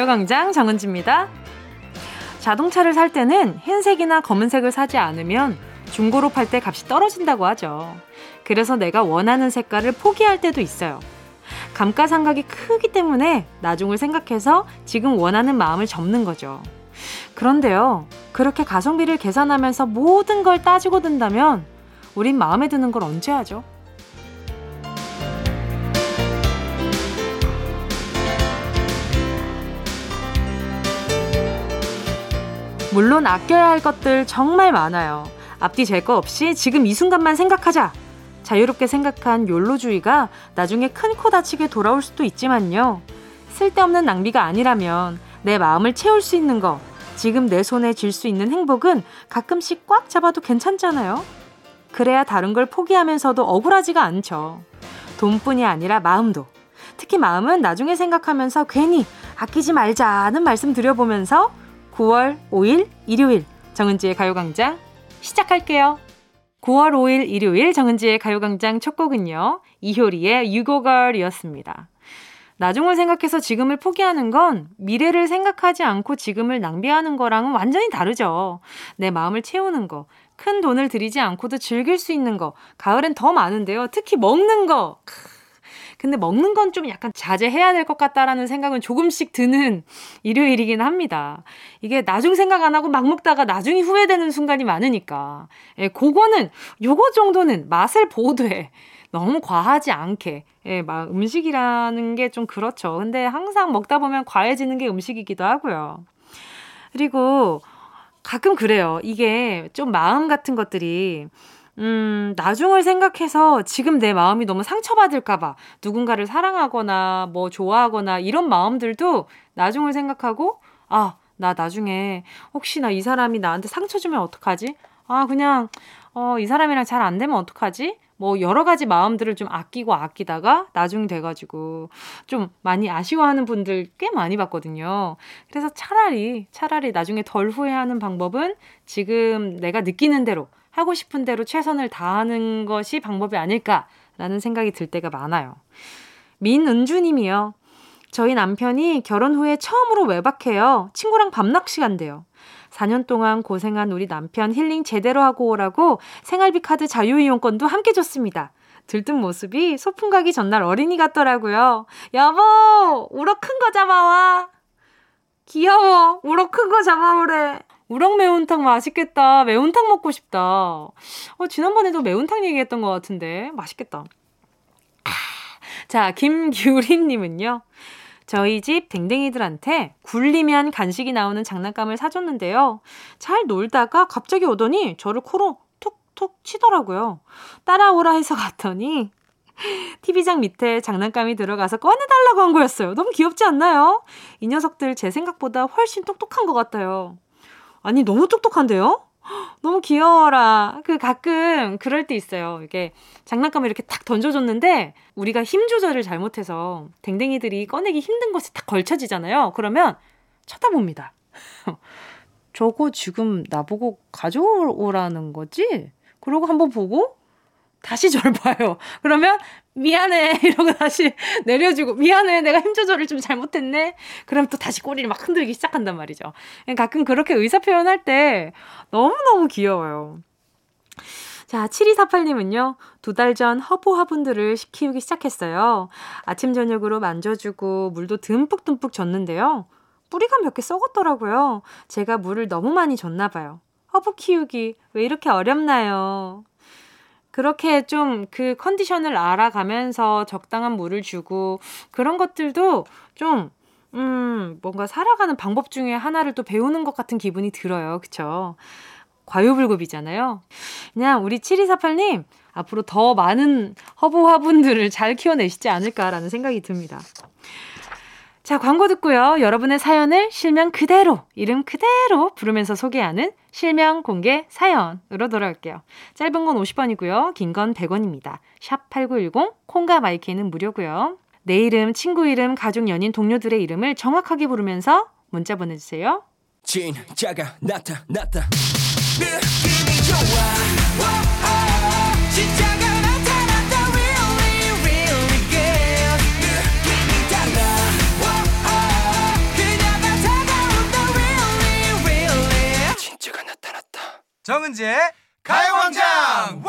가요광장 정은지입니다. 자동차를 살 때는 흰색이나 검은색을 사지 않으면 중고로 팔 때 값이 떨어진다고 하죠. 그래서 내가 원하는 색깔을 포기할 때도 있어요. 감가상각이 크기 때문에 나중을 생각해서 지금 원하는 마음을 접는 거죠. 그런데요, 그렇게 가성비를 계산하면서 모든 걸 따지고 든다면 우린 마음에 드는 걸 언제 하죠? 물론 아껴야 할 것들 정말 많아요. 앞뒤 잴 거 없이 지금 이 순간만 생각하자. 자유롭게 생각한 욜로주의가 나중에 큰 코 다치게 돌아올 수도 있지만요. 쓸데없는 낭비가 아니라면 내 마음을 채울 수 있는 거, 지금 내 손에 쥘 수 있는 행복은 가끔씩 꽉 잡아도 괜찮잖아요. 그래야 다른 걸 포기하면서도 억울하지가 않죠. 돈뿐이 아니라 마음도. 특히 마음은 나중에 생각하면서 괜히 아끼지 말자는 말씀 드려보면서 9월 5일 일요일 정은지의 가요광장 시작할게요. 9월 5일 일요일 정은지의 가요광장 첫 곡은요. 이효리의 유고걸이었습니다. 나중을 생각해서 지금을 포기하는 건 미래를 생각하지 않고 지금을 낭비하는 거랑은 완전히 다르죠. 내 마음을 채우는 거, 큰 돈을 들이지 않고도 즐길 수 있는 거, 가을엔 더 많은데요. 특히 먹는 거. 근데 먹는 건 좀 약간 자제해야 될 것 같다라는 생각은 조금씩 드는 일요일이긴 합니다. 이게 나중 생각 안 하고 막 먹다가 나중에 후회되는 순간이 많으니까. 예, 그거는, 요거 정도는 맛을 보되 너무 과하지 않게. 예, 막 음식이라는 게 좀 그렇죠. 근데 항상 먹다 보면 과해지는 게 음식이기도 하고요. 그리고 가끔 그래요. 이게 좀 마음 같은 것들이 음, 나중을 생각해서 지금 내 마음이 너무 상처받을까봐 누군가를 사랑하거나 뭐 좋아하거나 이런 마음들도 나중을 생각하고, 아, 나 나중에 혹시나 이 사람이 나한테 상처 주면 어떡하지? 아, 그냥, 어, 이 사람이랑 잘 안 되면 어떡하지? 뭐 여러 가지 마음들을 좀 아끼고 아끼다가 나중 돼가지고 좀 많이 아쉬워하는 분들 꽤 많이 봤거든요. 그래서 차라리, 차라리 나중에 덜 후회하는 방법은 지금 내가 느끼는 대로 하고 싶은 대로 최선을 다하는 것이 방법이 아닐까라는 생각이 들 때가 많아요. 민은주 님이요. 저희 남편이 결혼 후에 처음으로 외박해요. 친구랑 밤낚시 간대요. 4년 동안 고생한 우리 남편 힐링 제대로 하고 오라고 생활비 카드 자유이용권도 함께 줬습니다. 들뜬 모습이 소풍 가기 전날 어린이 같더라고요. 여보, 우럭 큰 거 잡아와. 귀여워. 우럭 큰 거 잡아오래. 우럭 매운탕 맛있겠다. 매운탕 먹고 싶다. 어, 지난번에도 매운탕 얘기했던 것 같은데. 맛있겠다. 아, 자, 김규린님은요. 저희 집 댕댕이들한테 굴리면 간식이 나오는 장난감을 사줬는데요. 잘 놀다가 갑자기 오더니 저를 코로 툭툭 치더라고요. 따라오라 해서 갔더니 TV장 밑에 장난감이 들어가서 꺼내달라고 한 거였어요. 너무 귀엽지 않나요? 이 녀석들 제 생각보다 훨씬 똑똑한 것 같아요. 아니, 너무 똑똑한데요? 너무 귀여워라. 그 가끔 그럴 때 있어요. 이게 장난감을 이렇게 탁 던져줬는데 우리가 힘 조절을 잘못해서 댕댕이들이 꺼내기 힘든 곳에 딱 걸쳐지잖아요. 그러면 쳐다봅니다. 저거 지금 나보고 가져오라는 거지? 그러고 한번 보고 다시 절 봐요. 그러면 미안해 이러고 다시 내려주고 미안해 내가 힘 조절을 좀 잘못했네. 그럼 또 다시 꼬리를 막 흔들기 시작한단 말이죠. 가끔 그렇게 의사 표현할 때 너무너무 귀여워요. 자, 7248님은요, 두 달 전 허브 화분들을 키우기 시작했어요. 아침, 저녁으로 만져주고 물도 듬뿍듬뿍 줬는데요. 뿌리가 몇 개 썩었더라고요. 제가 물을 너무 많이 줬나 봐요. 허브 키우기 왜 이렇게 어렵나요? 그렇게 좀 그 컨디션을 알아가면서 적당한 물을 주고 그런 것들도 좀 음, 뭔가 살아가는 방법 중에 하나를 또 배우는 것 같은 기분이 들어요. 그쵸? 과유불급이잖아요. 그냥 우리 7248님, 앞으로 더 많은 허브 화분들을 잘 키워내시지 않을까라는 생각이 듭니다. 자, 광고 듣고요. 여러분의 사연을 실명 그대로, 이름 그대로 부르면서 소개하는 실명 공개 사연으로 돌아올게요. 짧은 건 50원이고요. 긴 건 100원입니다. 샵 8910, 콩과 마이크는 무료고요. 내 이름, 친구 이름, 가족, 연인, 동료들의 이름을 정확하게 부르면서 문자 보내주세요. 진짜가 나타났다. 느낌이 좋아. 정은지의 가요광장!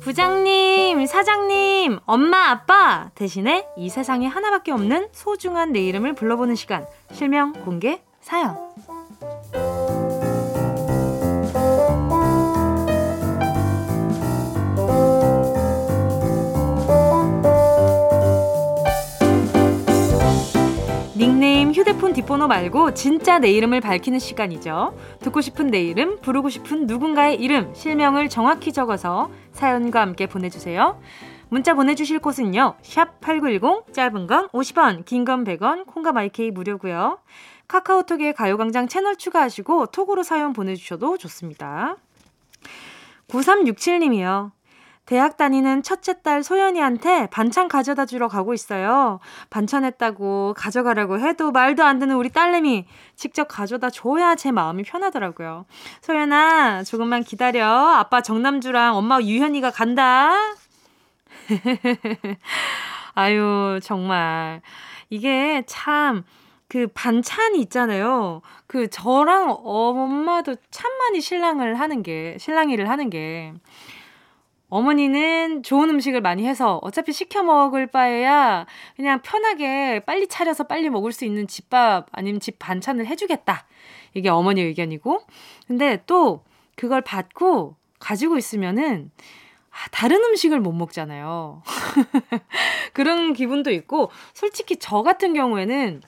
부장님, 사장님, 엄마, 아빠! 대신에 이 세상에 하나밖에 없는 소중한 내 이름을 불러보는 시간. 실명 공개 사연 휴대폰 뒷번호 말고 진짜 내 이름을 밝히는 시간이죠. 듣고 싶은 내 이름, 부르고 싶은 누군가의 이름, 실명을 정확히 적어서 사연과 함께 보내주세요. 문자 보내주실 곳은요. 샵 8910, 짧은 건 50원, 긴 건 100원, 콩과 마이케이 무료고요. 카카오톡에 가요광장 채널 추가하시고 톡으로 사연 보내주셔도 좋습니다. 9367님이요. 대학 다니는 첫째 딸 소연이한테 반찬 가져다 주러 가고 있어요. 반찬했다고 가져가라고 해도 말도 안 듣는 우리 딸내미 직접 가져다 줘야 제 마음이 편하더라고요. 소연아, 조금만 기다려. 아빠 정남주랑 엄마 유현이가 간다. 아유, 정말. 이게 참, 그 반찬이 있잖아요. 그 저랑 엄마도 참 많이 신랑을 하는 게, 신랑이를 하는 게, 어머니는 좋은 음식을 많이 해서 어차피 시켜 먹을 바에야 그냥 편하게 빨리 차려서 빨리 먹을 수 있는 집밥 아니면 집 반찬을 해주겠다. 이게 어머니 의견이고. 근데 또 그걸 받고 가지고 있으면은 아, 다른 음식을 못 먹잖아요. 그런 기분도 있고, 솔직히 저 같은 경우에는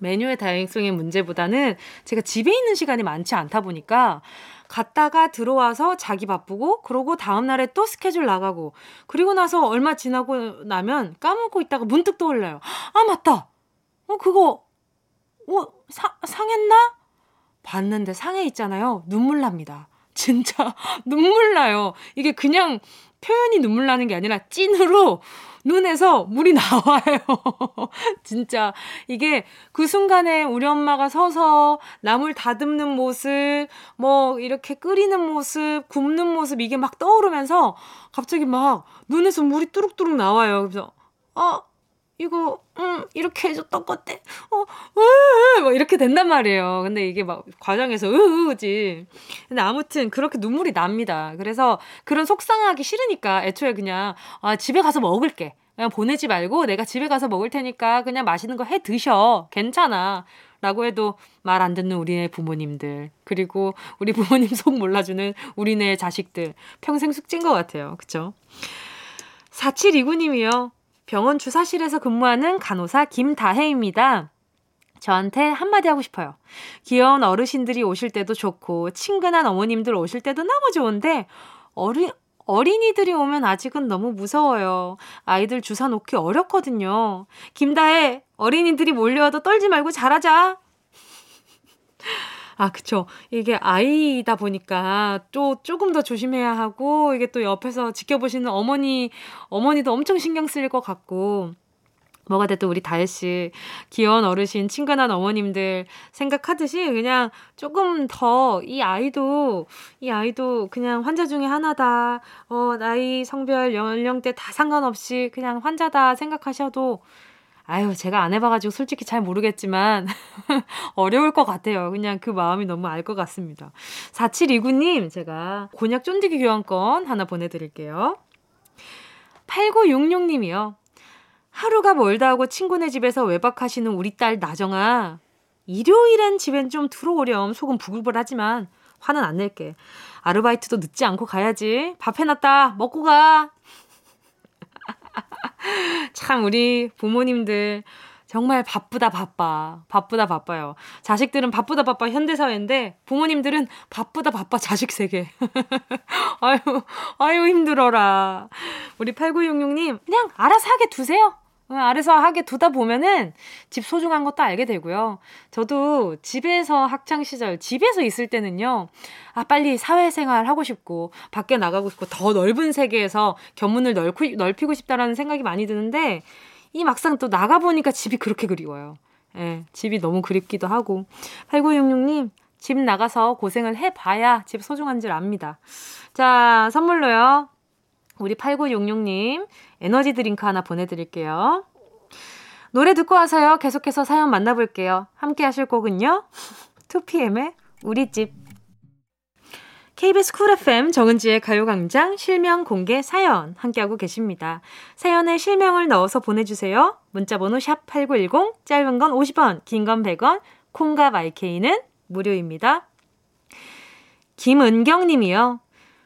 메뉴의 다양성의 문제보다는 제가 집에 있는 시간이 많지 않다 보니까 갔다가 들어와서 자기 바쁘고 그러고 다음 날에 또 스케줄 나가고 그리고 나서 얼마 지나고 나면 까먹고 있다가 문득 떠올라요. 아 맞다. 어 그거 어 사, 상했나? 봤는데 상해 있잖아요. 눈물 납니다. 진짜 눈물 나요. 이게 그냥 표현이 눈물 나는 게 아니라 찐으로 눈에서 물이 나와요. 진짜 이게 그 순간에 우리 엄마가 서서 나물 다듬는 모습, 뭐 이렇게 끓이는 모습, 굽는 모습 이게 막 떠오르면서 갑자기 막 눈에서 물이 뚜룩뚜룩 나와요. 그래서 아 이거 음 이렇게 해줬던 건데 어으막 이렇게 된단 말이에요. 근데 이게 막 과정에서 으으지. 근데 아무튼 그렇게 눈물이 납니다. 그래서 그런 속상하기 싫으니까 애초에 그냥 아 집에 가서 먹을게. 그냥 보내지 말고 내가 집에 가서 먹을 테니까 그냥 맛있는 거 해 드셔. 괜찮아. 라고 해도 말 안 듣는 우리네 부모님들. 그리고 우리 부모님 속 몰라주는 우리네 자식들. 평생 숙진 것 같아요. 그쵸? 4729님이요. 병원 주사실에서 근무하는 간호사 김다혜입니다. 저한테 한마디 하고 싶어요. 귀여운 어르신들이 오실 때도 좋고, 친근한 어머님들 오실 때도 너무 좋은데, 어리, 어린이들이 오면 아직은 너무 무서워요. 아이들 주사 놓기 어렵거든요. 김다혜, 어린이들이 몰려와도 떨지 말고 잘하자. 아, 그쵸. 이게 아이다 보니까 또 조금 더 조심해야 하고, 이게 또 옆에서 지켜보시는 어머니, 어머니도 엄청 신경 쓰일 것 같고, 뭐가 됐든 우리 다혜 씨, 귀여운 어르신, 친근한 어머님들 생각하듯이 그냥 조금 더 이 아이도, 이 아이도 그냥 환자 중에 하나다. 어, 나이, 성별, 연령대 다 상관없이 그냥 환자다 생각하셔도 아유, 제가 안 해봐가지고 솔직히 잘 모르겠지만, 어려울 것 같아요. 그냥 그 마음이 너무 알 것 같습니다. 4729님, 제가 곤약 쫀디기 교환권 하나 보내드릴게요. 8966님이요. 하루가 멀다 하고 친구네 집에서 외박하시는 우리 딸 나정아. 일요일엔 집엔 좀 들어오렴. 속은 부글부글하지만 화는 안 낼게. 아르바이트도 늦지 않고 가야지. 밥 해놨다. 먹고 가. 참, 우리 부모님들 정말 바쁘다 바빠. 바쁘다 바빠요. 자식들은 바쁘다 바빠 현대사회인데 부모님들은 바쁘다 바빠 자식 세계. 아유, 아유 힘들어라. 우리 8966님 그냥 알아서 하게 두세요. 아래서 하게 두다 보면은 집 소중한 것도 알게 되고요. 저도 집에서 학창 시절 집에서 있을 때는요. 아 빨리 사회생활 하고 싶고 밖에 나가고 싶고 더 넓은 세계에서 견문을 넓히, 넓히고 싶다라는 생각이 많이 드는데 이 막상 또 나가 보니까 집이 그렇게 그리워요. 예, 집이 너무 그립기도 하고. 8966님, 집 나가서 고생을 해봐야 집 소중한 줄 압니다. 자, 선물로요. 우리 8966님, 에너지 드링크 하나 보내드릴게요. 노래 듣고 와서요. 계속해서 사연 만나볼게요. 함께 하실 곡은요. 2PM의 우리 집. KBS Cool FM 정은지의 가요광장 실명 공개 사연 함께하고 계십니다. 사연에 실명을 넣어서 보내주세요. 문자번호 샵 8910, 짧은 건 50원, 긴 건 100원, 콩과 마이케이는 무료입니다. 김은경 님이요.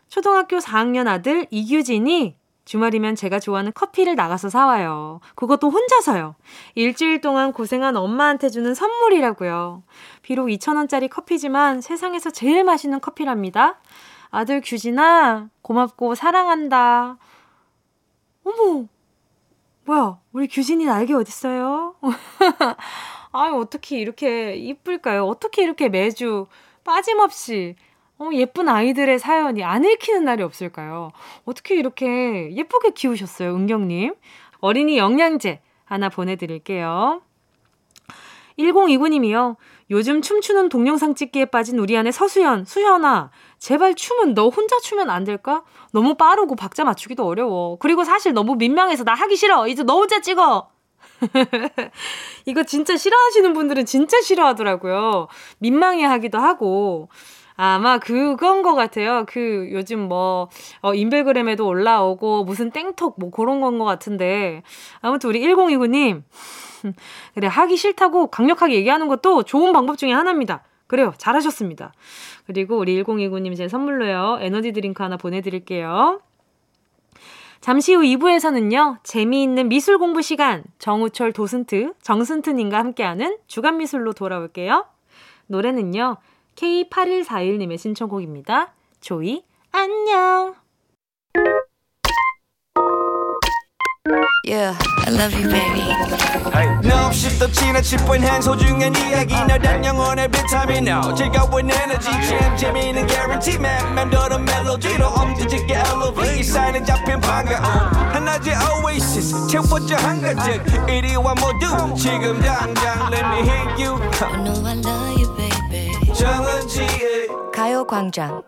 초등학교 4학년 아들 이규진이 주말이면 제가 좋아하는 커피를 나가서 사와요. 그것도 혼자서요. 일주일 동안 고생한 엄마한테 주는 선물이라고요. 비록 2,000원짜리 커피지만 세상에서 제일 맛있는 커피랍니다. 아들 규진아, 고맙고 사랑한다. 어머, 뭐야, 우리 규진이 날개 어딨어요? 아유, 어떻게 이렇게 이쁠까요? 어떻게 이렇게 매주 빠짐없이 어, 예쁜 아이들의 사연이 안 읽히는 날이 없을까요? 어떻게 이렇게 예쁘게 키우셨어요, 은경님? 어린이 영양제 하나 보내드릴게요. 1029님이요. 요즘 춤추는 동영상 찍기에 빠진 우리 아내 서수연, 수연아. 제발 춤은 너 혼자 추면 안 될까? 너무 빠르고 박자 맞추기도 어려워. 그리고 사실 너무 민망해서 나 하기 싫어. 이제 너 혼자 찍어. 이거 진짜 싫어하시는 분들은 진짜 싫어하더라고요. 민망해 하기도 하고. 아마 그건 것 같아요. 그 요즘 뭐, 어, 인별그램에도 올라오고 무슨 땡톡 뭐 그런 건 것 같은데. 아무튼 우리 1029님. 그래, 하기 싫다고 강력하게 얘기하는 것도 좋은 방법 중에 하나입니다. 그래요. 잘하셨습니다. 그리고 우리 1029님 제 선물로요. 에너지 드링크 하나 보내드릴게요. 잠시 후 2부에서는요, 재미있는 미술 공부 시간, 정우철 도슨트, 정슨트님과 함께하는 주간 미술로 돌아올게요. 노래는요, K8141님의 신청곡입니다. 조이, 안녕! Yeah, I love you, baby. No, 없이 또 지나칠 뻔한 소중한 이야기. 너란 영혼의 비타민 No 즐거운 에너지. 참 재미있는 guarantee man 맘대로 멜로디로 엄지짓게 elevate 사인은 잡힌 반가움 하나의 oasis. 채워져 한가득 이리와 모두. 지금 당장. Let me hit you. I know I love you, baby. 정은지의 가요광장.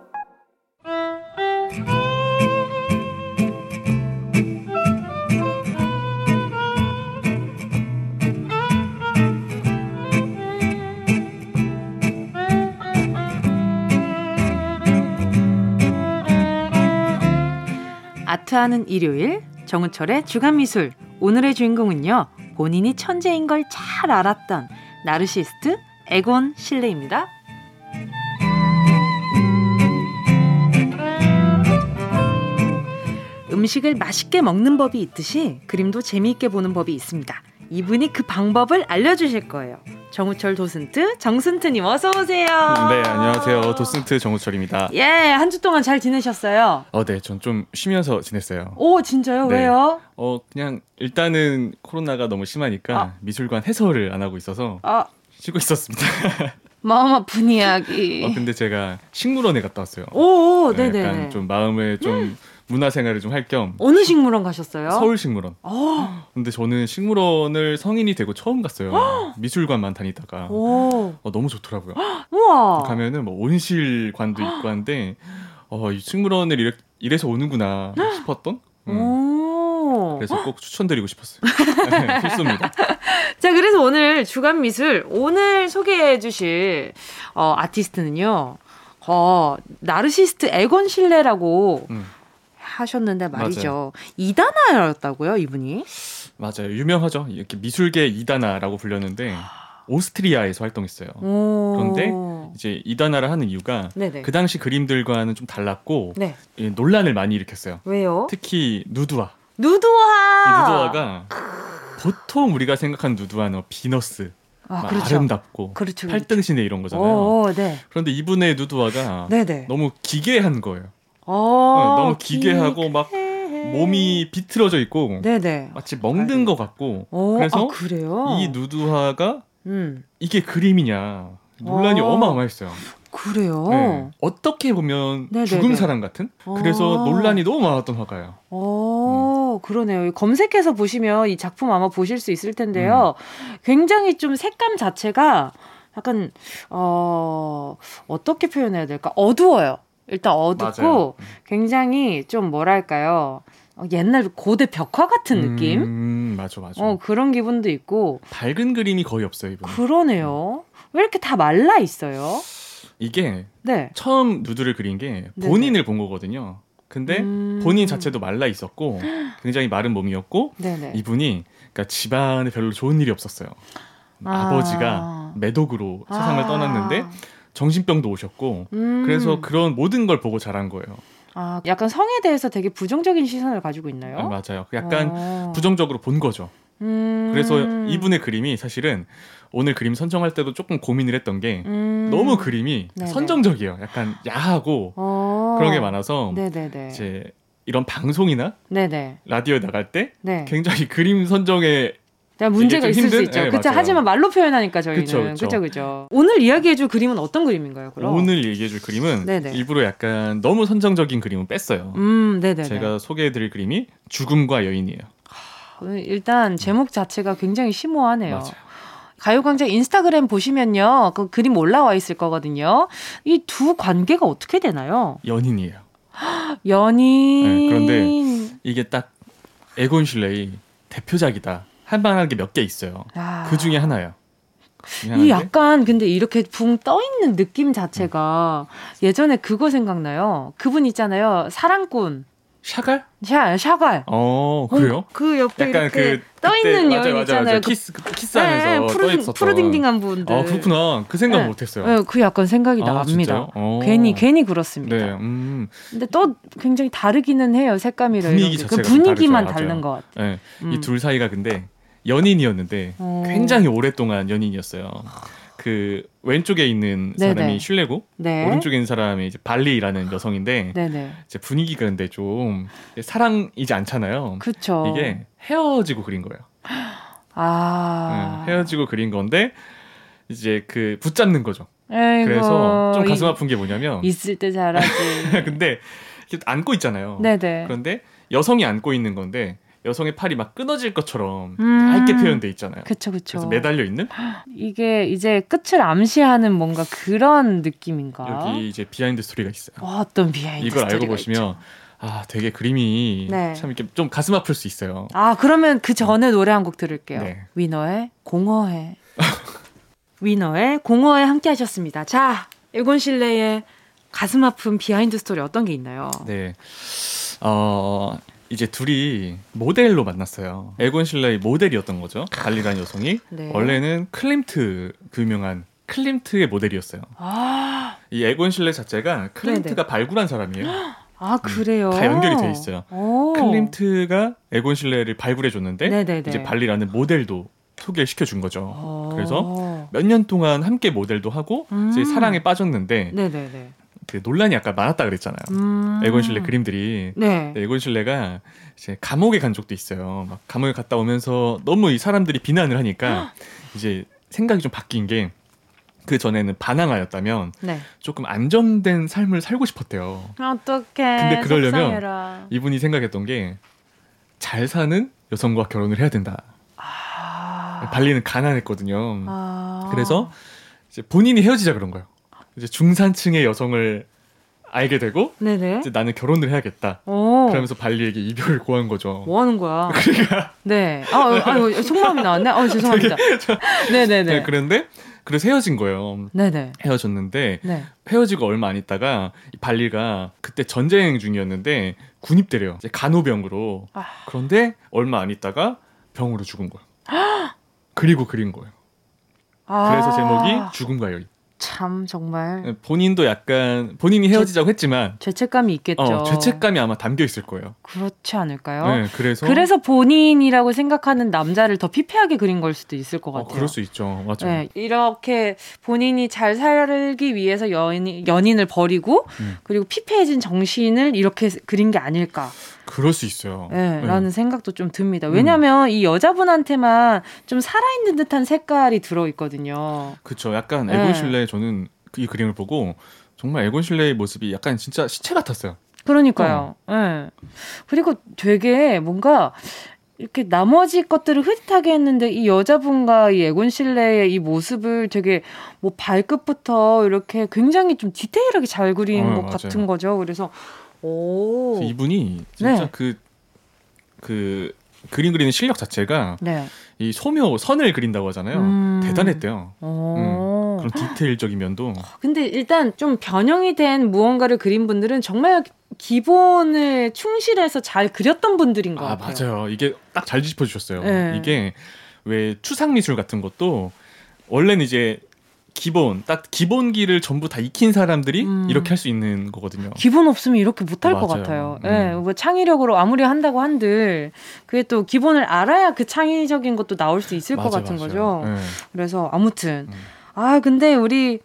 아트하는 일요일 정은철의 주간미술 오늘의 주인공은요 본인이 천재인 걸 잘 알았던 나르시스트 에곤 실레입니다. 음식을 맛있게 먹는 법이 있듯이 그림도 재미있게 보는 법이 있습니다. 이분이 그 방법을 알려주실 거예요. 정우철 도슨트, 정슨트님 어서 오세요. 네, 안녕하세요. 도슨트 정우철입니다. 예, 한 주 동안 잘 지내셨어요? 어, 네, 전 좀 쉬면서 지냈어요. 오, 진짜요? 네. 왜요? 어, 그냥 일단은 코로나가 너무 심하니까 아. 미술관 해설을 안 하고 있어서 아, 쉬고 있었습니다. 마음 아픈 이야기. 어, 근데 제가 식물원에 갔다 왔어요. 오, 네, 네네. 약간 좀 마음을 좀 문화 생활을 좀 할 겸 어느 식물원 가셨어요? 서울 식물원. 어, 근데 저는 식물원을 성인이 되고 처음 갔어요. 미술관만 다니다가 오, 어, 너무 좋더라고요. 우와. 가면은 뭐 온실관도 있고 한데 어, 이 식물원을 이래, 이래서 오는구나 싶었던. 음. 오. 그래서 꼭 추천드리고 싶었어요. 네, 필수입니다. 자, 그래서 오늘 주간 미술 오늘 소개해 주실 어, 아티스트는요. 어, 나르시스트 에곤 실레라고 음, 하셨는데 말이죠. 이단아였다고요, 이분이? 맞아요. 유명하죠. 이렇게 미술계 이다나라고 불렸는데 오스트리아에서 활동했어요. 오. 그런데 이제 이다나를 하는 이유가 네네. 그 당시 그림들과는 좀 달랐고 네. 예, 논란을 많이 일으켰어요. 왜요? 특히 누드화. 누드화. 이 누드화가 보통 우리가 생각하는 누드화는 뭐 비너스, 아, 막 그렇죠. 아름답고 그렇죠. 그렇죠. 팔등신의 이런 거잖아요. 오, 네. 그런데 이분의 누드화가 네네. 너무 기괴한 거예요. 어, 네, 너무 기괴하고 막 몸이 비틀어져 있고 네네. 마치 멍든 것 같고 오, 그래서 아? 이 누드화가 음. 이게 그림이냐 논란이 어. 어마어마했어요. 그래요. 네. 어떻게 보면 네네네. 죽은 사람 같은? 그래서 아. 논란이 너무 많았던 화가예요. 오, 그러네요. 검색해서 보시면 이 작품 아마 보실 수 있을 텐데요. 굉장히 좀 색감 자체가 약간 어 어떻게 표현해야 될까? 어두워요. 일단 어둡고 맞아요. 굉장히 좀 뭐랄까요? 어, 옛날 고대 벽화 같은 느낌? 음, 맞아, 맞아. 어 그런 기분도 있고 밝은 그림이 거의 없어요, 이분. 그러네요. 왜 이렇게 다 말라 있어요? 이게 네. 처음 누드를 그린 게 네네. 본인을 본 거거든요. 근데 음. 본인 자체도 말라 있었고 굉장히 마른 몸이었고 네네. 이분이 그러니까 집안에 별로 좋은 일이 없었어요. 아. 아버지가 매독으로 세상을 아. 떠났는데 정신병도 오셨고 음. 그래서 그런 모든 걸 보고 자란 거예요. 아, 약간 성에 대해서 되게 부정적인 시선을 가지고 있나요? 아, 맞아요. 약간 어. 부정적으로 본 거죠. 음. 그래서 이분의 그림이 사실은 오늘 그림 선정할 때도 조금 고민을 했던 게 음. 너무 그림이 네네. 선정적이에요. 약간 야하고 어. 그런 게 많아서 네네네. 이제 이런 방송이나 네네. 라디오에 나갈 때 네. 굉장히 그림 선정에 야, 문제가 있을 수 힘든? 있죠. 네, 그쵸. 맞아요. 하지만 말로 표현하니까 저희는. 그쵸. 그쵸, 그쵸. 오늘 이야기해줄 그림은 어떤 그림인가요, 그럼? 오늘 얘기해줄 그림은 네네. 일부러 약간 너무 선정적인 그림은 뺐어요. 음, 네네네. 제가 소개해드릴 그림이 죽음과 여인이에요. 일단 제목 자체가 굉장히 심오하네요. 맞아요. 가요광장 인스타그램 보시면요. 그 그림 올라와 있을 거거든요. 이 두 관계가 어떻게 되나요? 연인이에요. 연인. 네, 그런데 이게 딱 에곤 실레이 대표작이다. 할 만한 게 몇 개 있어요. 아. 그 중에 하나예요. 그이 약간 근데 이렇게 붕 떠 있는 느낌 자체가 예전에 그거 생각나요. 그분 있잖아요. 사랑꾼. 샤갈? 샤, 샤갈. 어 그래요? 어, 그 옆에 약간 이렇게 그 떠 있는 여인 맞아요, 있잖아요. 맞아요. 그- 키스 그 키스하면서 네, 떠 푸르. 푸르딩딩한 분들. 아 그렇구나. 그 생각 네. 못했어요. 네, 그 약간 생각이 아, 납니다. 어. 괜히 괜히 그렇습니다. 네, 음, 근데 또 굉장히 다르기는 해요. 색감이랑 분위기. 그 자체가 좀 분위기만 다르죠. 다른. 것 같아요. 네. 음. 이둘 사이가 근데 연인이었는데 어. 굉장히 오랫동안 연인이었어요. 그 왼쪽에 있는 네네. 사람이 슐레고 네. 오른쪽에 있는 사람이 이제 발리라는 여성인데 네네. 이제 분위기가 근데 좀 사랑이지 않잖아요. 그쵸. 이게 헤어지고 그린 거예요. 아. 네, 헤어지고 그린 건데 이제 그 붙잡는 거죠. 에이구, 그래서 좀 가슴 이- 아픈 게 뭐냐면 있을 때 잘하지. 근데 이렇게 안고 있잖아요. 네네. 그런데 여성이 안고 있는 건데 여성의 팔이 막 끊어질 것처럼 음. 얇게 표현돼 있잖아요. 그쵸. 그래서 매달려 있는 이게 이제 끝을 암시하는 뭔가 그런 느낌인가? 여기 이제 behind story가 있어요. 어, 어떤 behind 이걸 알고 보시면 있죠. 아 되게 그림이 네. 참 이렇게 좀 가슴 아플 수 있어요. 아, 그러면 그 전에 노래 한 곡 들을게요. 네. 위너의 공허해. 위너의 공허해 함께 하셨습니다. 자, 에곤 실레의 가슴 아픈 behind story 어떤 게 있나요? 네. 어 이제 둘이 모델로 만났어요. 에곤 실레의 모델이었던 거죠. 발리라는 여성이 네. 원래는 클림트 그 유명한 클림트의 모델이었어요. 아, 이 에곤 실레 자체가 클림트가 발굴한 사람이에요. 아 그래요. 다 연결이 돼 있어요. 오. 클림트가 에곤 실레를 발굴해 줬는데 네네네. 이제 발리라는 모델도 소개를 시켜 준 거죠. 어. 그래서 몇 년 동안 함께 모델도 하고 음. 이제 사랑에 빠졌는데 네네네. 그 논란이 아까 많았다 그랬잖아요. 음. 에곤 실레 그림들이 네. 네, 에곤 실레가 이제 감옥에 간 적도 있어요. 막 감옥에 갔다 오면서 너무 이 사람들이 비난을 하니까 이제 생각이 좀 바뀐 게 그 전에는 반항아였다면 네. 조금 안정된 삶을 살고 싶었대요. 어떡해. 근데 그러려면 속상해라. 이분이 생각했던 게 잘 사는 여성과 결혼을 해야 된다. 아. 발리는 가난했거든요. 아. 그래서 이제 본인이 헤어지자 그런 거예요. 이제 중산층의 여성을 알게 되고 네네. 이제 나는 결혼을 해야겠다. 오. 그러면서 발리에게 이별을 고한 거죠. 뭐 하는 거야? 네. 아, 어, 아유, 속마음이 나왔네. 어, 죄송합니다. 네네네. 네, 그런데 그래서 헤어진 거예요. 네네. 헤어졌는데 네. 헤어지고 얼마 안 있다가 이 발리가 그때 전쟁 중이었는데 군입대래요. 이제 간호병으로. 아. 그런데 얼마 안 있다가 병으로 죽은 거예요. 그리고 그린 거예요. 아. 그래서 제목이 죽음과 여인. 참 정말 본인도 약간 본인이 헤어지자고 했지만 죄책감이 있겠죠. 어, 죄책감이 아마 담겨 있을 거예요. 그렇지 않을까요? 네, 그래서 그래서 본인이라고 생각하는 남자를 더 피폐하게 그린 걸 수도 있을 것 어, 같아요. 그럴 수 있죠. 맞죠. 네, 이렇게 본인이 잘 살기 위해서 연인, 연인을 버리고 음. 그리고 피폐해진 정신을 이렇게 그린 게 아닐까 그럴 수 있어요. 네, 네. 라는 생각도 좀 듭니다. 왜냐하면 이 여자분한테만 좀 살아있는 듯한 색깔이 들어있거든요. 그쵸. 약간 네. 에곤 실레 저는 이 그림을 보고 정말 에곤 실레의 모습이 약간 진짜 시체 같았어요. 그러니까요. 예. 그리고 되게 뭔가 이렇게 나머지 것들을 흐릿하게 했는데 이 여자분과 이 에곤 실레의 이 모습을 되게 뭐 발끝부터 이렇게 굉장히 좀 디테일하게 잘 그린 어, 것 맞아요. 같은 거죠. 그래서 오. 이분이 진짜 네. 그, 그 그림 그리는 실력 자체가 네. 이 소묘 선을 그린다고 하잖아요. 음. 대단했대요. 오. 그런 디테일적인 면도 근데 일단 좀 변형이 된 무언가를 그린 분들은 정말 기본을 충실해서 잘 그렸던 분들인 것 아 같아요. 맞아요. 이게 딱 잘 짚어주셨어요. 네. 이게 왜 추상 미술 같은 것도 원래는 이제 기본 딱 기본기를 전부 다 익힌 사람들이 음. 이렇게 할 수 있는 거거든요. 기본 없으면 이렇게 못할 것. 같아요. 음. 예, 뭐 창의력으로 아무리 한다고 한들 그게 또 기본을 알아야 그 창의적인 것도 나올 수 있을 것 맞아, 같은 맞아요. 거죠. 네. 그래서 아무튼 음. 아 근데 우리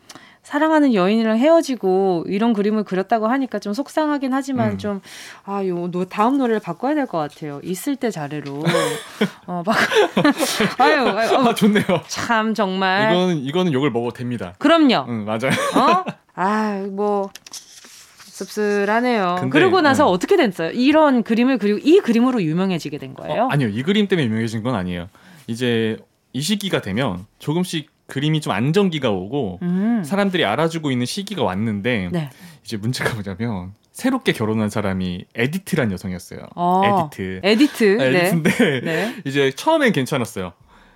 사랑하는 여인이랑 헤어지고 이런 그림을 그렸다고 하니까 좀 속상하긴 하지만 음. 좀 아요 다음 노래를 바꿔야 될 것 같아요. 있을 때 잘해로 어 바꿔 아유, 아유 아 좋네요. 참 정말 이거는 이거는 욕을 먹어도 됩니다. 그럼요. 응 맞아요. 어? 아, 뭐 씁쓸하네요. 근데, 그러고 나서 네. 어떻게 됐어요? 이런 그림을 그리고 이 그림으로 유명해지게 된 거예요? 어, 아니요 이 그림 때문에 유명해진 건 아니에요. 이제 이 시기가 되면 조금씩 그림이 좀 안정기가 오고 음. 사람들이 알아주고 있는 시기가 왔는데 네. 이제 문제가 뭐냐면 새롭게 결혼한 사람이 에디트란 여성이었어요. 어, 에디트. 에디트. 아, 네. 에디트인데 네. 이제 처음엔 괜찮았어요.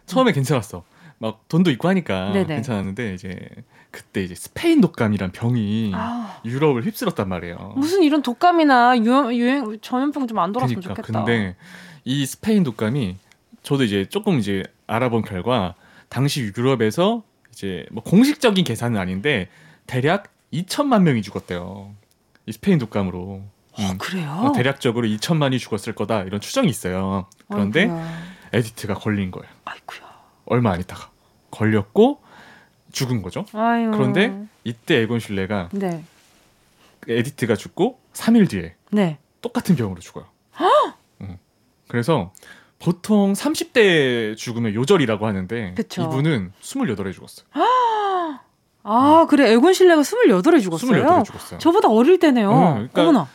처음에 괜찮았어. 막 돈도 있고 하니까 네네. 괜찮았는데 이제 그때 이제 스페인 독감이란 병이 아, 유럽을 휩쓸었단 말이에요. 무슨 이런 독감이나 유행, 유행 전염병 좀 안 돌았으면 그러니까 좋겠다. 근데 이 스페인 독감이 저도 이제 조금 이제 알아본 결과 당시 유럽에서 이제 뭐 공식적인 계산은 아닌데 대략 2천만 명이 죽었대요. 이 스페인 독감으로. 어, 음. 그래요? 어, 대략적으로 2천만이 죽었을 거다 이런 추정이 있어요. 그런데 아이고야. 에디트가 걸린 거예요. 아이고야. 얼마 안 있다가 걸렸고 죽은 거죠. 아유. 그런데 이때 에곤 슐레가 네. 그 에디트가 죽고 3일 뒤에 네. 똑같은 병으로 죽어요. 음. 그래서 보통 30대 죽으면 요절이라고 하는데 그쵸. 이분은 28에 죽었어요. 아, 그래. 에곤 실레가 28에 죽었어요? 28에 죽었어요. 저보다 어릴 때네요. 어, 그러니까- 어머나.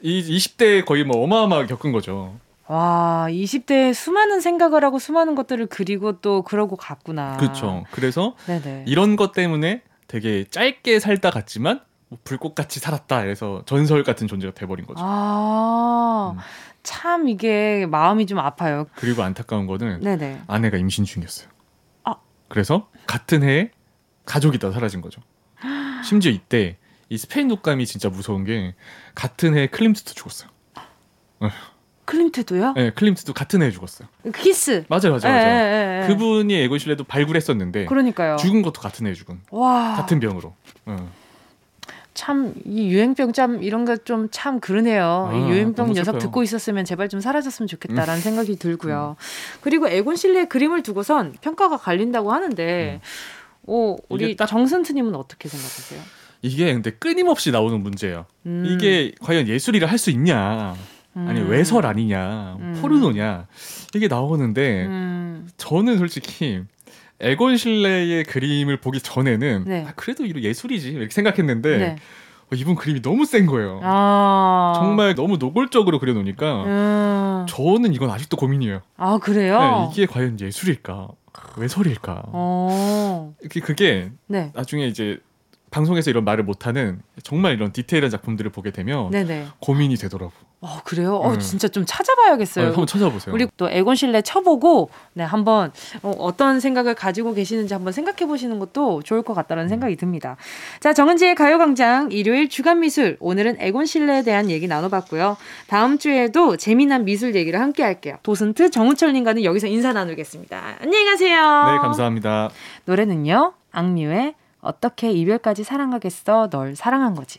이 20대 거의 뭐 어마어마하게 겪은 거죠. 와, 20대에 수많은 생각을 하고 수많은 것들을 그리고 또 그러고 갔구나. 그렇죠. 그래서 네네. 이런 것 때문에 되게 짧게 살다 갔지만 뭐 불꽃같이 살았다 해서 전설 같은 존재가 돼버린 거죠. 아, 음. 참 이게 마음이 좀 아파요. 그리고 안타까운 거는 네네. 아내가 임신 중이었어요. 아. 그래서 같은 해에 가족이 다 사라진 거죠. 심지어 이때 이 스페인 독감이 진짜 무서운 게 같은 해에 클림트도 죽었어요. 클림트도요? 네, 클림트도 같은 해에 죽었어요. 키스. 맞아요, 맞아요, 예, 맞아요. 예, 예, 예. 그분이 에곤 실레도 발굴했었는데 그러니까요. 죽은 것도 같은 해에 죽은 와. 같은 병으로. 응. 참 이 유행병 참 이런 거 좀 참 그러네요. 이 아, 유행병 너무 녀석. 음. 듣고 있었으면 제발 좀 사라졌으면 좋겠다라는 생각이 들고요. 그리고 에곤 실레의 그림을 두고선 평가가 갈린다고 하는데, 오 우리 음. 딱- 정선트님은 어떻게 생각하세요? 이게 근데 끊임없이 나오는 문제예요. 음, 이게 과연 예술이라 할 수 있냐? 아니 음, 외설 아니냐? 음. 포르노냐? 이게 나오는데 음, 저는 솔직히 에곤 실레의 그림을 보기 전에는 네. 아, 그래도 이거 예술이지 이렇게 생각했는데 네. 어, 이분 그림이 너무 센 거예요. 아, 정말 너무 노골적으로 그려놓으니까 음, 저는 이건 아직도 고민이에요. 아 그래요? 네, 이게 과연 예술일까? 외설일까? 어, 그게- 그게 네, 나중에 이제 방송에서 이런 말을 못하는 정말 이런 디테일한 작품들을 보게 되면 네네. 고민이 되더라고. 어 그래요? 어 음. 진짜 좀 찾아봐야겠어요. 어, 한번 찾아보세요. 우리 또 에곤 실레 쳐보고 네 한번 어, 떤 생각을 가지고 계시는지 한번 생각해 보시는 것도 좋을 것 같다는 생각이 듭니다. 자 정은지의 가요광장 일요일 주간 미술 오늘은 에곤 실레에 대한 얘기 나눠봤고요. 다음 주에도 재미난 미술 얘기를 함께 할게요. 도슨트 정우철님과는 여기서 인사 나누겠습니다. 안녕히 가세요. 네, 감사합니다. 노래는요 악뮤의 어떻게 이별까지 사랑하겠어 널 사랑한 거지.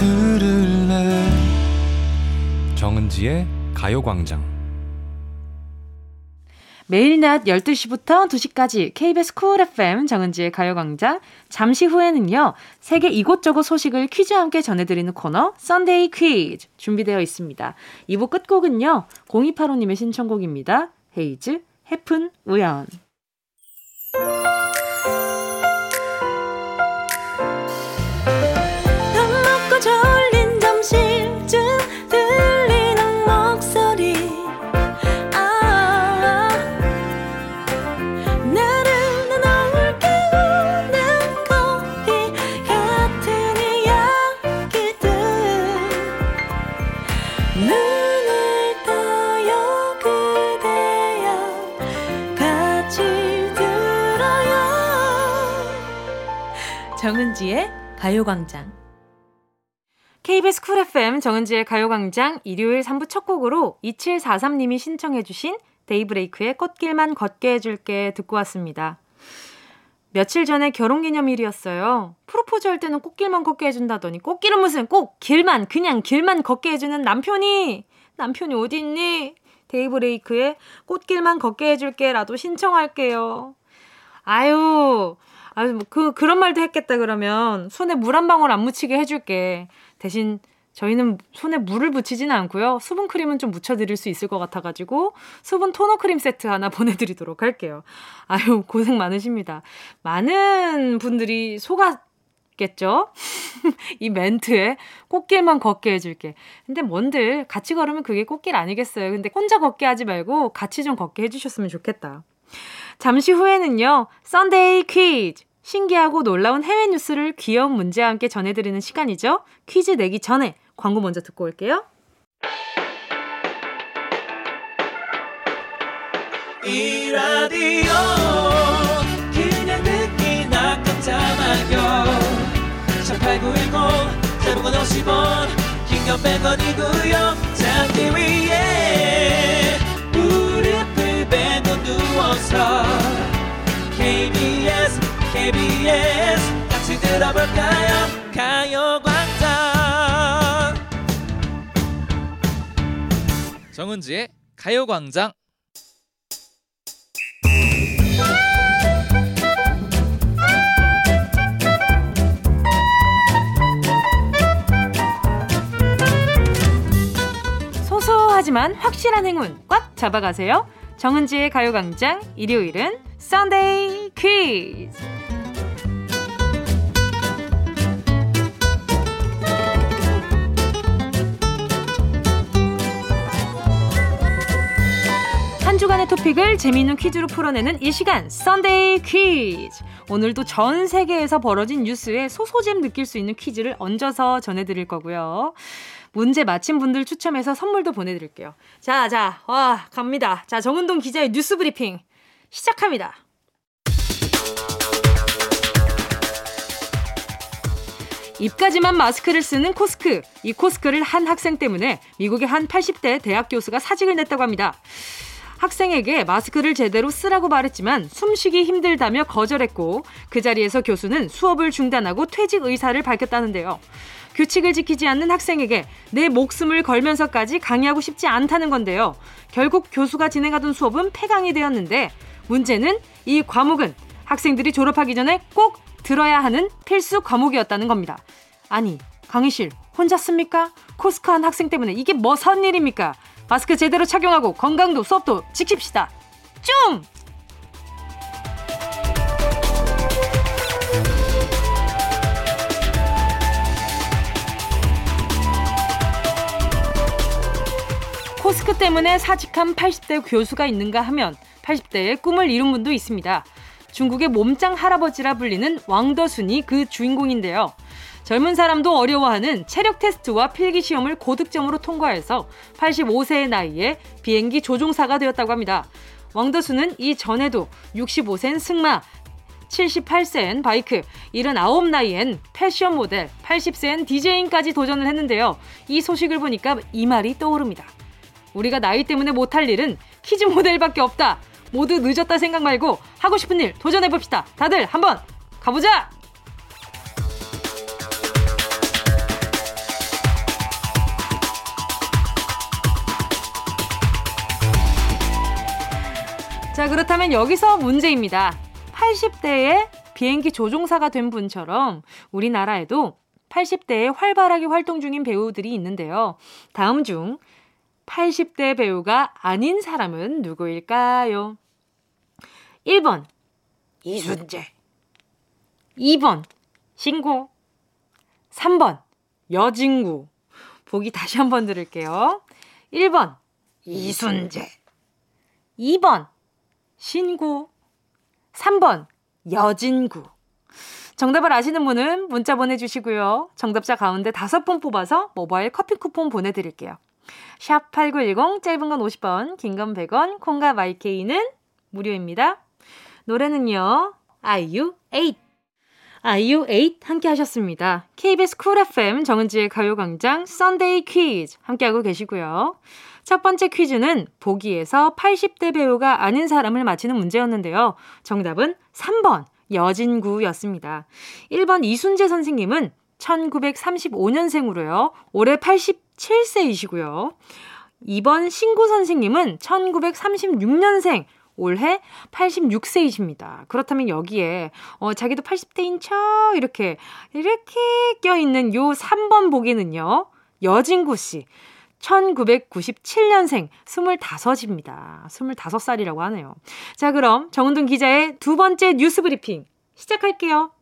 들을래 정은지의 가요광장 매일 낮 12시부터 2시까지 KBS 쿨 FM 정은지의 가요광장. 잠시 후에는요, 세계 이곳저곳 소식을 퀴즈와 함께 전해드리는 코너, Sunday 퀴즈 준비되어 있습니다. 2부 끝곡은요, 0285님의 신청곡입니다. 헤이즈, 해픈, 우연. 정은지의 가요광장 KBS 쿨 FM 정은지의 가요광장 일요일 3부 첫 곡으로 2743님이 신청해주신 데이브레이크의 꽃길만 걷게 해줄게 듣고 왔습니다. 며칠 전에 결혼기념일이었어요. 프로포즈 할 때는 꽃길만 걷게 해준다더니 꽃길은 무슨 꼭 길만 그냥 길만 걷게 해주는 남편이 남편이 어디 있니? 데이브레이크의 꽃길만 걷게 해줄게라도 신청할게요. 아유, 아유 뭐 그 그런 말도 했겠다 그러면 손에 물 한 방울 안 묻히게 해줄게. 대신 저희는 손에 물을 묻히지는 않고요. 수분 크림은 좀 묻혀드릴 수 있을 것 같아가지고 수분 토너 크림 세트 하나 보내드리도록 할게요. 아유 고생 많으십니다. 많은 분들이 속았겠죠? 이 멘트에 꽃길만 걷게 해줄게. 근데 뭔들 같이 걸으면 그게 꽃길 아니겠어요. 근데 혼자 걷게 하지 말고 같이 좀 걷게 해주셨으면 좋겠다. 잠시 후에는요, 썬데이 퀴즈. 신기하고 놀라운 해외 뉴스를 귀여운 문제와 함께 전해드리는 시간이죠. 퀴즈 내기 전에 광고 먼저 듣고 올게요. 이 라디오 그냥 듣기나 깜짝마요 18910 대목원 50원 긴건 100원이고요 잠기 위에 무릎을 베고 누워서 KBS KBS 같이 들어볼까요? 가요광장. 정은지의 가요광장. 소소하지만 확실한 행운 꽉 잡아가세요. 정은지의 가요광장 일요일은 Sunday 퀴즈. 한 주간의 토픽을 재미있는 퀴즈로 풀어내는 이 시간 Sunday 퀴즈. 오늘도 전 세계에서 벌어진 뉴스에 소소잼 느낄 수 있는 퀴즈를 얹어서 전해드릴 거고요. 문제 맞힌 분들 추첨해서 선물도 보내드릴게요. 자, 자, 와, 갑니다. 자, 정은동 기자의 뉴스 브리핑 시작합니다. 입까지만 마스크를 쓰는 코스크. 이 코스크를 한 학생 때문에 미국의 한 80대 대학 교수가 사직을 냈다고 합니다. 학생에게 마스크를 제대로 쓰라고 말했지만 숨쉬기 힘들다며 거절했고 그 자리에서 교수는 수업을 중단하고 퇴직 의사를 밝혔다는데요. 규칙을 지키지 않는 학생에게 내 목숨을 걸면서까지 강의하고 싶지 않다는 건데요. 결국 교수가 진행하던 수업은 폐강이 되었는데 문제는 이 과목은 학생들이 졸업하기 전에 꼭 들어야 하는 필수 과목이었다는 겁니다. 아니, 강의실 혼자 씁니까? 코스크한 학생 때문에 이게 뭐선 일입니까? 마스크 제대로 착용하고 건강도 수업도 지킵시다. 좀! 코스크 때문에 사직한 80대 교수가 있는가 하면 80대의 꿈을 이룬 분도 있습니다. 중국의 몸짱 할아버지라 불리는 왕더순이 그 주인공인데요. 젊은 사람도 어려워하는 체력 테스트와 필기 시험을 고득점으로 통과해서 85세의 나이에 비행기 조종사가 되었다고 합니다. 왕더순은 이 전에도 65세인 승마, 78세엔 바이크, 79 나이엔 패션 모델, 80세엔 디제잉까지 도전을 했는데요. 이 소식을 보니까 이 말이 떠오릅니다. 우리가 나이 때문에 못할 일은 키즈 모델밖에 없다. 모두 늦었다 생각 말고 하고 싶은 일 도전해봅시다. 다들 한번 가보자! 자, 그렇다면 여기서 문제입니다. 80대의 비행기 조종사가 된 분처럼 우리나라에도 80대에 활발하게 활동 중인 배우들이 있는데요. 다음 중 80대 배우가 아닌 사람은 누구일까요? 1번 이순재 2번 신고 3번 여진구 보기 다시 한번 들을게요. 1번 이순재 2번 신고 3번 여진구 정답을 아시는 분은 문자 보내주시고요. 정답자 가운데 다섯 분 뽑아서 모바일 커피 쿠폰 보내드릴게요. 샵 8910 짧은 건 50원 긴 건 100원 콩과 마이케이는 무료입니다. 노래는요. 아이유 8 아이유 8 함께 하셨습니다. KBS 쿨 FM 정은지의 가요광장 Sunday 퀴즈 함께하고 계시고요. 첫 번째 퀴즈는 보기에서 80대 배우가 아닌 사람을 맞히는 문제였는데요. 정답은 3번 여진구였습니다. 1번 이순재 선생님은 1935년생으로요. 올해 87세이시고요. 2번 신구 선생님은 1936년생, 올해 86세이십니다. 그렇다면 여기에 어 자기도 80대인 척 이렇게 이렇게 껴있는 요 3번 보기는요. 여진구 씨. 1997년생 25입니다. 25살이라고 하네요. 자, 그럼 정은동 기자의 두 번째 뉴스 브리핑 시작할게요.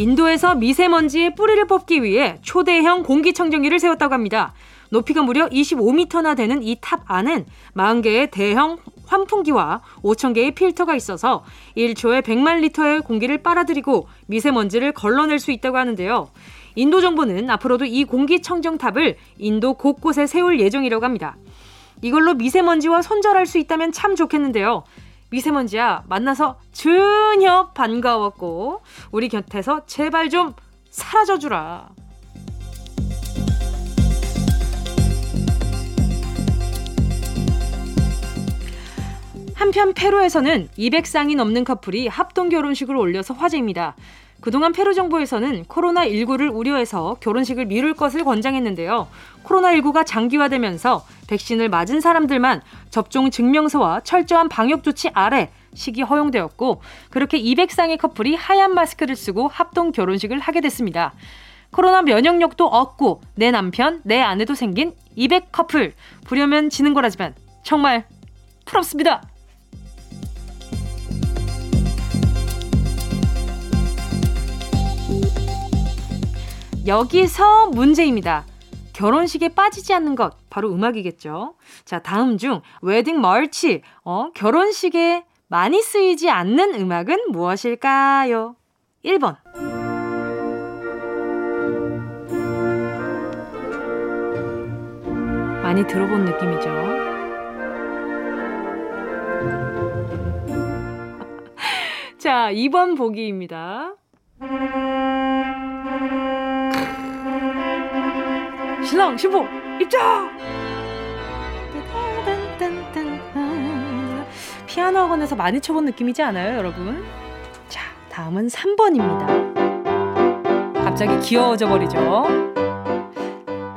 인도에서 미세먼지의 뿌리를 뽑기 위해 초대형 공기청정기를 세웠다고 합니다. 높이가 무려 25m나 되는 이 탑 안엔 40개의 대형 환풍기와 5,000개의 필터가 있어서 1초에 100만 리터의 공기를 빨아들이고 미세먼지를 걸러낼 수 있다고 하는데요. 인도 정부는 앞으로도 이 공기청정탑을 인도 곳곳에 세울 예정이라고 합니다. 이걸로 미세먼지와 손절할 수 있다면 참 좋겠는데요. 미세먼지야, 만나서 전혀 반가웠고, 우리 곁에서 제발 좀 사라져주라. 한편 페루에서는 200쌍이 넘는 커플이 합동 결혼식을 올려서 화제입니다. 그동안 페루 정부에서는 코로나19를 우려해서 결혼식을 미룰 것을 권장했는데요. 코로나19가 장기화되면서 백신을 맞은 사람들만 접종 증명서와 철저한 방역 조치 아래 식이 허용되었고 그렇게 200쌍의 커플이 하얀 마스크를 쓰고 합동 결혼식을 하게 됐습니다. 코로나 면역력도 얻고 내 남편, 내 아내도 생긴 200 커플 부려면 지는 거라지만 정말 부럽습니다. 여기서 문제입니다. 결혼식에 빠지지 않는 것 바로 음악이겠죠. 자, 다음 중 웨딩 멀치 어, 결혼식에 많이 쓰이지 않는 음악은 무엇일까요? 1번. 많이 들어본 느낌이죠. 자, 2번 보기입니다. 신랑 신부 입장! 피아노 학원에서 많이 쳐본 느낌이지 않아요, 여러분? 자, 다음은 3번입니다. 갑자기 귀여워져 버리죠.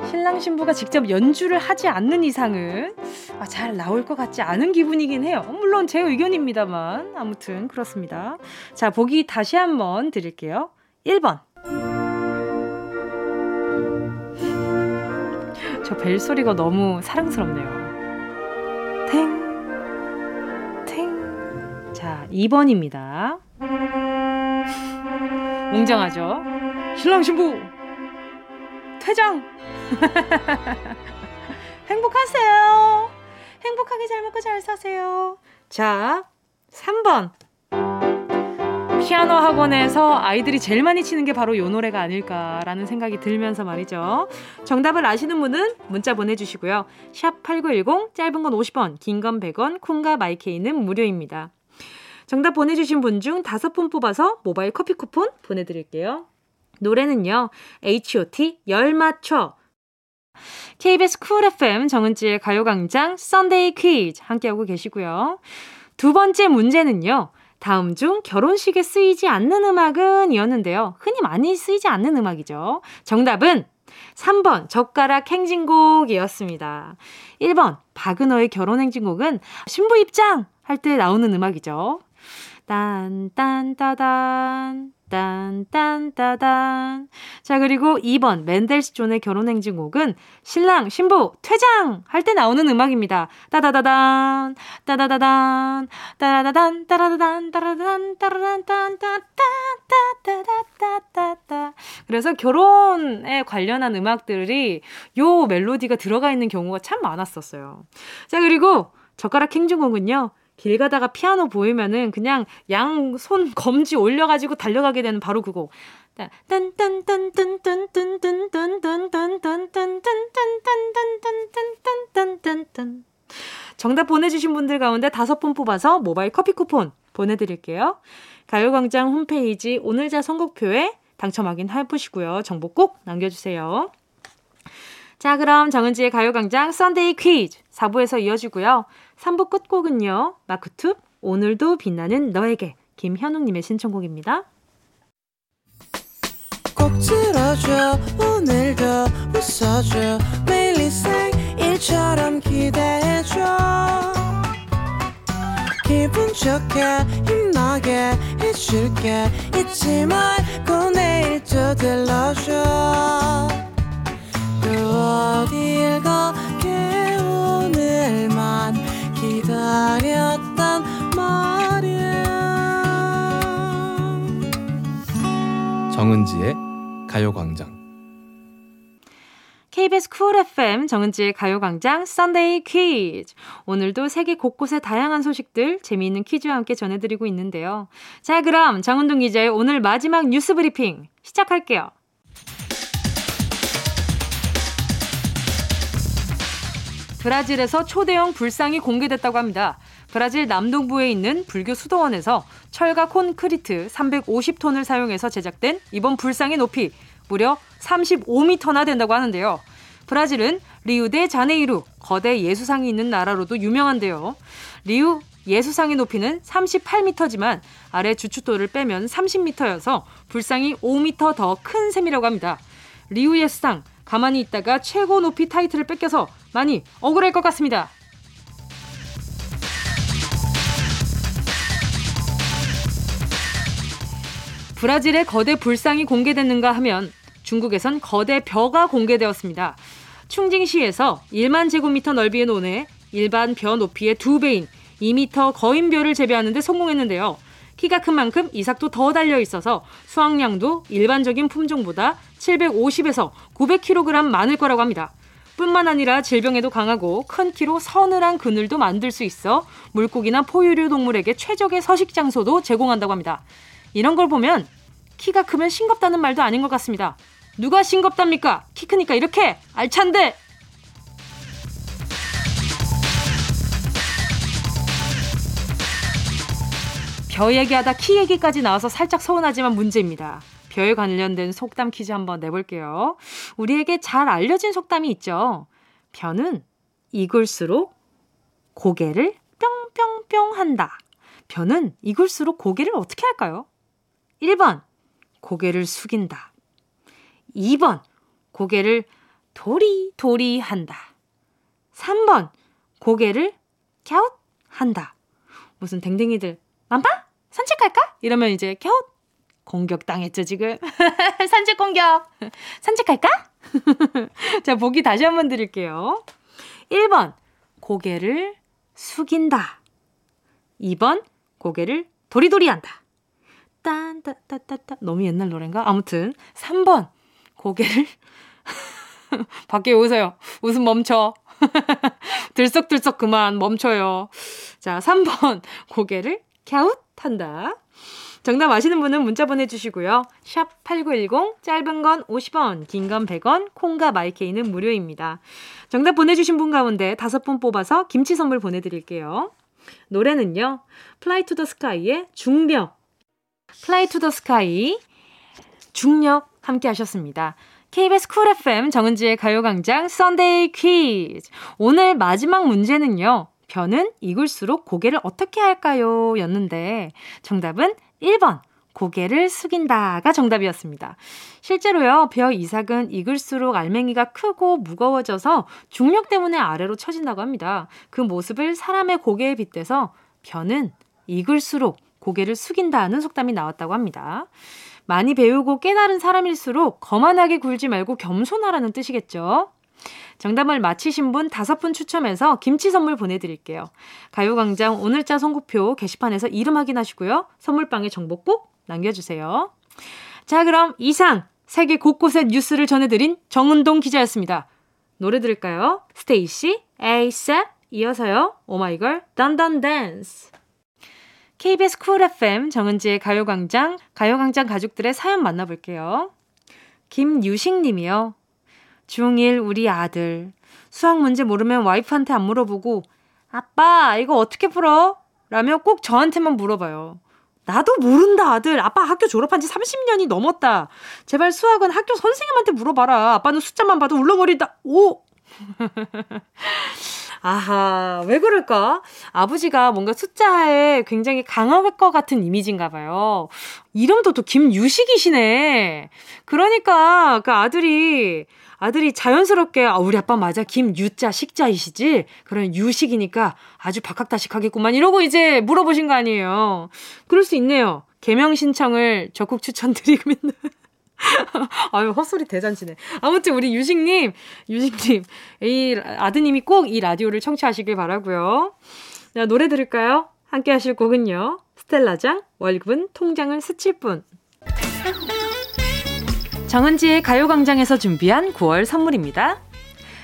신랑 신부가 직접 연주를 하지 않는 이상은 아, 잘 나올 것 같지 않은 기분이긴 해요. 물론 제 의견입니다만 아무튼 그렇습니다. 자, 보기 다시 한번 드릴게요. 1번. 저 벨소리가 너무 사랑스럽네요. 탱, 탱. 자, 2번입니다. 웅장하죠? 신랑 신부! 퇴장! 행복하세요! 행복하게 잘 먹고 잘 사세요. 자, 3번. 피아노 학원에서 아이들이 제일 많이 치는 게 바로 요 노래가 아닐까라는 생각이 들면서 말이죠. 정답을 아시는 분은 문자 보내주시고요. 샵 8910, 짧은 건 50원, 긴 건 100원, 콩과 마이케이는 무료입니다. 정답 보내주신 분 중 다섯 분 뽑아서 모바일 커피 쿠폰 보내드릴게요. 노래는요, H.O.T. 열 맞춰. KBS 쿨 FM 정은지의 가요광장 Sunday 퀴즈 함께하고 계시고요. 두 번째 문제는요. 다음 중 결혼식에 쓰이지 않는 음악은 이었는데요. 흔히 많이 쓰이지 않는 음악이죠. 정답은 3번 젓가락 행진곡이었습니다. 1번 박은호의 결혼 행진곡은 신부 입장 할 때 나오는 음악이죠. 딴 딴 따단 딴딴따단 자 그리고 2번 맨델스 존의 결혼 행진곡은 신랑 신부 퇴장 할 때 나오는 음악입니다. 따다다단 따다다단 따다다단 따라다단 따라다단 따라단 딴따따따따따따따 그래서 결혼에 관련한 음악들이 요 멜로디가 들어가 있는 경우가 참 많았었어요. 자 그리고 젓가락 행진곡은요. 길 가다가 피아노 보이면은 그냥 양손 검지 올려가지고 달려가게 되는 바로 그거. 정답 보내주신 분들 가운데 다섯 분 뽑아서 모바일 커피 쿠폰 보내드릴게요. 가요광장 홈페이지 오늘자 선곡표에 당첨 확인 해보시고요. 정보 꼭 남겨주세요. 자, 그럼 정은지의 가요광장 Sunday 퀴즈. 4부에서 이어지고요. 3부 끝곡은요. 마크투 오늘도 빛나는 너에게 김현웅님의 신청곡입니다. 꼭 들어줘 오늘도 웃어줘 매일 일상일처럼 기대해줘 기분 좋게 힘나게 해줄게 잊지 말고 내일 또 들러줘 또 어딜 가 기다렸단 말이야 정은지의 가요광장 KBS Cool FM 정은지의 가요광장 Sunday 퀴즈. 오늘도 세계 곳곳의 다양한 소식들 재미있는 퀴즈와 함께 전해드리고 있는데요. 자, 그럼 정은동 기자의 오늘 마지막 뉴스 브리핑 시작할게요. 브라질에서 초대형 불상이 공개됐다고 합니다. 브라질 남동부에 있는 불교 수도원에서 철과 콘크리트 350톤을 사용해서 제작된 이번 불상의 높이 무려 35m나 된다고 하는데요. 브라질은 리우데 자네이루 거대 예수상이 있는 나라로도 유명한데요. 리우 예수상의 높이는 38m지만 아래 주춧돌을 빼면 30m여서 불상이 5m 더 큰 셈이라고 합니다. 리우 예수상 가만히 있다가 최고 높이 타이틀을 뺏겨서 많이 억울할 것 같습니다. 브라질의 거대 불상이 공개됐는가 하면 중국에선 거대 벼가 공개되었습니다. 충징시에서 1만 제곱미터 넓이의 논에 일반 벼 높이의 두 배인 2미터 거인벼를 재배하는데 성공했는데요. 키가 큰 만큼 이삭도 더 달려 있어서 수확량도 일반적인 품종보다 750에서 900kg 많을 거라고 합니다. 뿐만 아니라 질병에도 강하고 큰 키로 서늘한 그늘도 만들 수 있어 물고기나 포유류 동물에게 최적의 서식 장소도 제공한다고 합니다. 이런 걸 보면 키가 크면 싱겁다는 말도 아닌 것 같습니다. 누가 싱겁답니까? 키 크니까 이렇게 알찬데. 벼 얘기하다 키 얘기까지 나와서 살짝 서운하지만 문제입니다. 벼에 관련된 속담 퀴즈 한번 내볼게요. 우리에게 잘 알려진 속담이 있죠. 벼는 익을수록 고개를 뿅뿅뿅 한다. 벼는 익을수록 고개를 어떻게 할까요? 1번, 고개를 숙인다. 2번, 고개를 도리도리 한다. 3번, 고개를 갸웃 한다. 무슨 댕댕이들, 맘빠? 산책 갈까? 이러면 이제 갸웃 공격 당했죠, 지금. 산책 공격! 산책 갈까? 자, 보기 다시 한번 드릴게요. 1번, 고개를 숙인다. 2번, 고개를 도리도리 한다. 딴따따따따 너무 옛날 노래인가? 아무튼 3번 고개를 밖에 오세요. 웃음 멈춰. 들썩들썩 그만 멈춰요. 자, 3번 고개를 갸웃한다. 정답 아시는 분은 문자 보내주시고요. 샵 8910, 짧은 건 50원, 긴 건 100원, 콩과 마이케이는 무료입니다. 정답 보내주신 분 가운데 다섯 분 뽑아서 김치 선물 보내드릴게요. 노래는요, Fly to the Sky의 중력 Fly to the Sky 중력 함께 하셨습니다. KBS Cool FM 정은지의 가요광장 Sunday 퀴즈. 오늘 마지막 문제는요. 벼는 익을수록 고개를 어떻게 할까요? 였는데 정답은 1번 고개를 숙인다가 정답이었습니다. 실제로요, 벼 이삭은 익을수록 알맹이가 크고 무거워져서 중력 때문에 아래로 처진다고 합니다. 그 모습을 사람의 고개에 빗대서 벼는 익을수록 고개를 숙인다는 속담이 나왔다고 합니다. 많이 배우고 깨달은 사람일수록 거만하게 굴지 말고 겸손하라는 뜻이겠죠. 정답을 맞히신 분 다섯 분 추첨해서 김치 선물 보내드릴게요. 가요광장 오늘자 선고표 게시판에서 이름 확인하시고요. 선물방에 정보 꼭 남겨주세요. 자, 그럼 이상 세계 곳곳의 뉴스를 전해드린 정은동 기자였습니다. 노래 들을까요? STAYC, ASAP, 이어서요. OH MY GIRL, Dun Dun Dance. KBS Cool FM 정은지의 가요광장, 가요광장 가족들의 사연 만나볼게요. 김유식 님이요. 중1 우리 아들. 수학 문제 모르면 와이프한테 안 물어보고, 아빠, 이거 어떻게 풀어? 라며 꼭 저한테만 물어봐요. 나도 모른다, 아들. 아빠 학교 졸업한 지 30년이 넘었다. 제발 수학은 학교 선생님한테 물어봐라. 아빠는 숫자만 봐도 울렁거린다. 오! 아하, 왜 그럴까? 아버지가 뭔가 숫자에 굉장히 강할 것 같은 이미지인가 봐요. 이름도 또 김유식이시네. 그러니까 그 아들이 아들이 자연스럽게 아 우리 아빠 맞아 김유자 식자이시지 그런 유식이니까 아주 박학다식하겠구만 이러고 이제 물어보신 거 아니에요 그럴 수 있네요 개명 신청을 적극 추천드리면 아유, 헛소리 대잔치네. 아무튼 우리 유식님, 유식님, 이 아드님이 꼭 이 라디오를 청취하시길 바라고요. 자, 노래 들을까요? 함께 하실 곡은요. 스텔라장, 월급은 통장을 스칠 뿐. 정은지의 가요광장에서 준비한 9월 선물입니다.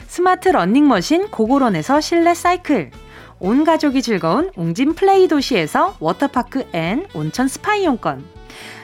스마트 러닝머신 고고런에서 실내 사이클. 온 가족이 즐거운 웅진 플레이 도시에서 워터파크 and 온천 스파 이용권.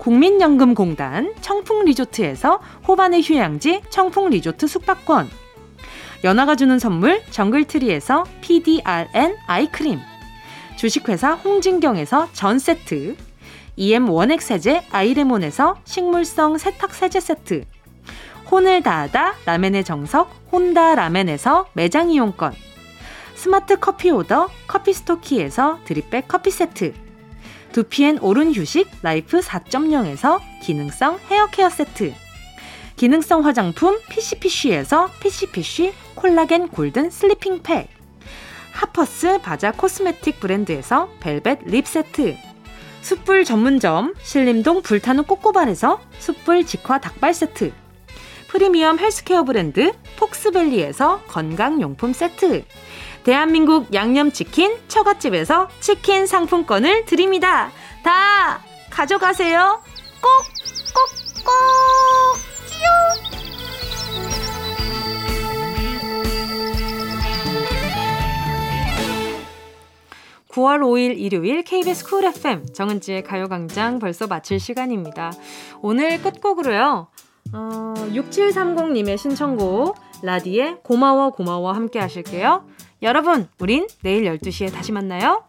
국민연금공단 청풍리조트에서 호반의 휴양지 청풍리조트 숙박권. 연아가 주는 선물 정글트리에서 PDRN eye cream. 주식회사 홍진경에서 전세트. EM 원액세제 아이레몬에서 식물성 세탁세제 세트. 혼을 다하다 라멘의 정석 혼다 라멘에서 매장 이용권. 스마트 커피 오더 커피 스토키에서 drip bag 커피 세트 두피엔 오른 휴식 Life 4.0에서 기능성 헤어 케어 세트. 기능성 화장품 피시피쉬에서 피시피쉬 콜라겐 golden sleeping pack. Harper's Bazaar 코스메틱 브랜드에서 velvet lip 세트. 숯불 전문점 신림동 불타는 꼬꼬발에서 숯불 직화 닭발 세트. 프리미엄 헬스케어 브랜드 폭스밸리에서 건강용품 세트. 대한민국 양념치킨 처갓집에서 치킨 상품권을 드립니다. 다 가져가세요. 꼭, 꼭, 꼭! 끼요! 9월 5일 일요일 KBS Cool FM 정은지의 가요광장 벌써 마칠 시간입니다. 오늘 끝곡으로요. 어, 6730님의 신청곡 라디의 고마워 고마워 함께 하실게요. 여러분, 우린 내일 12시에 다시 만나요.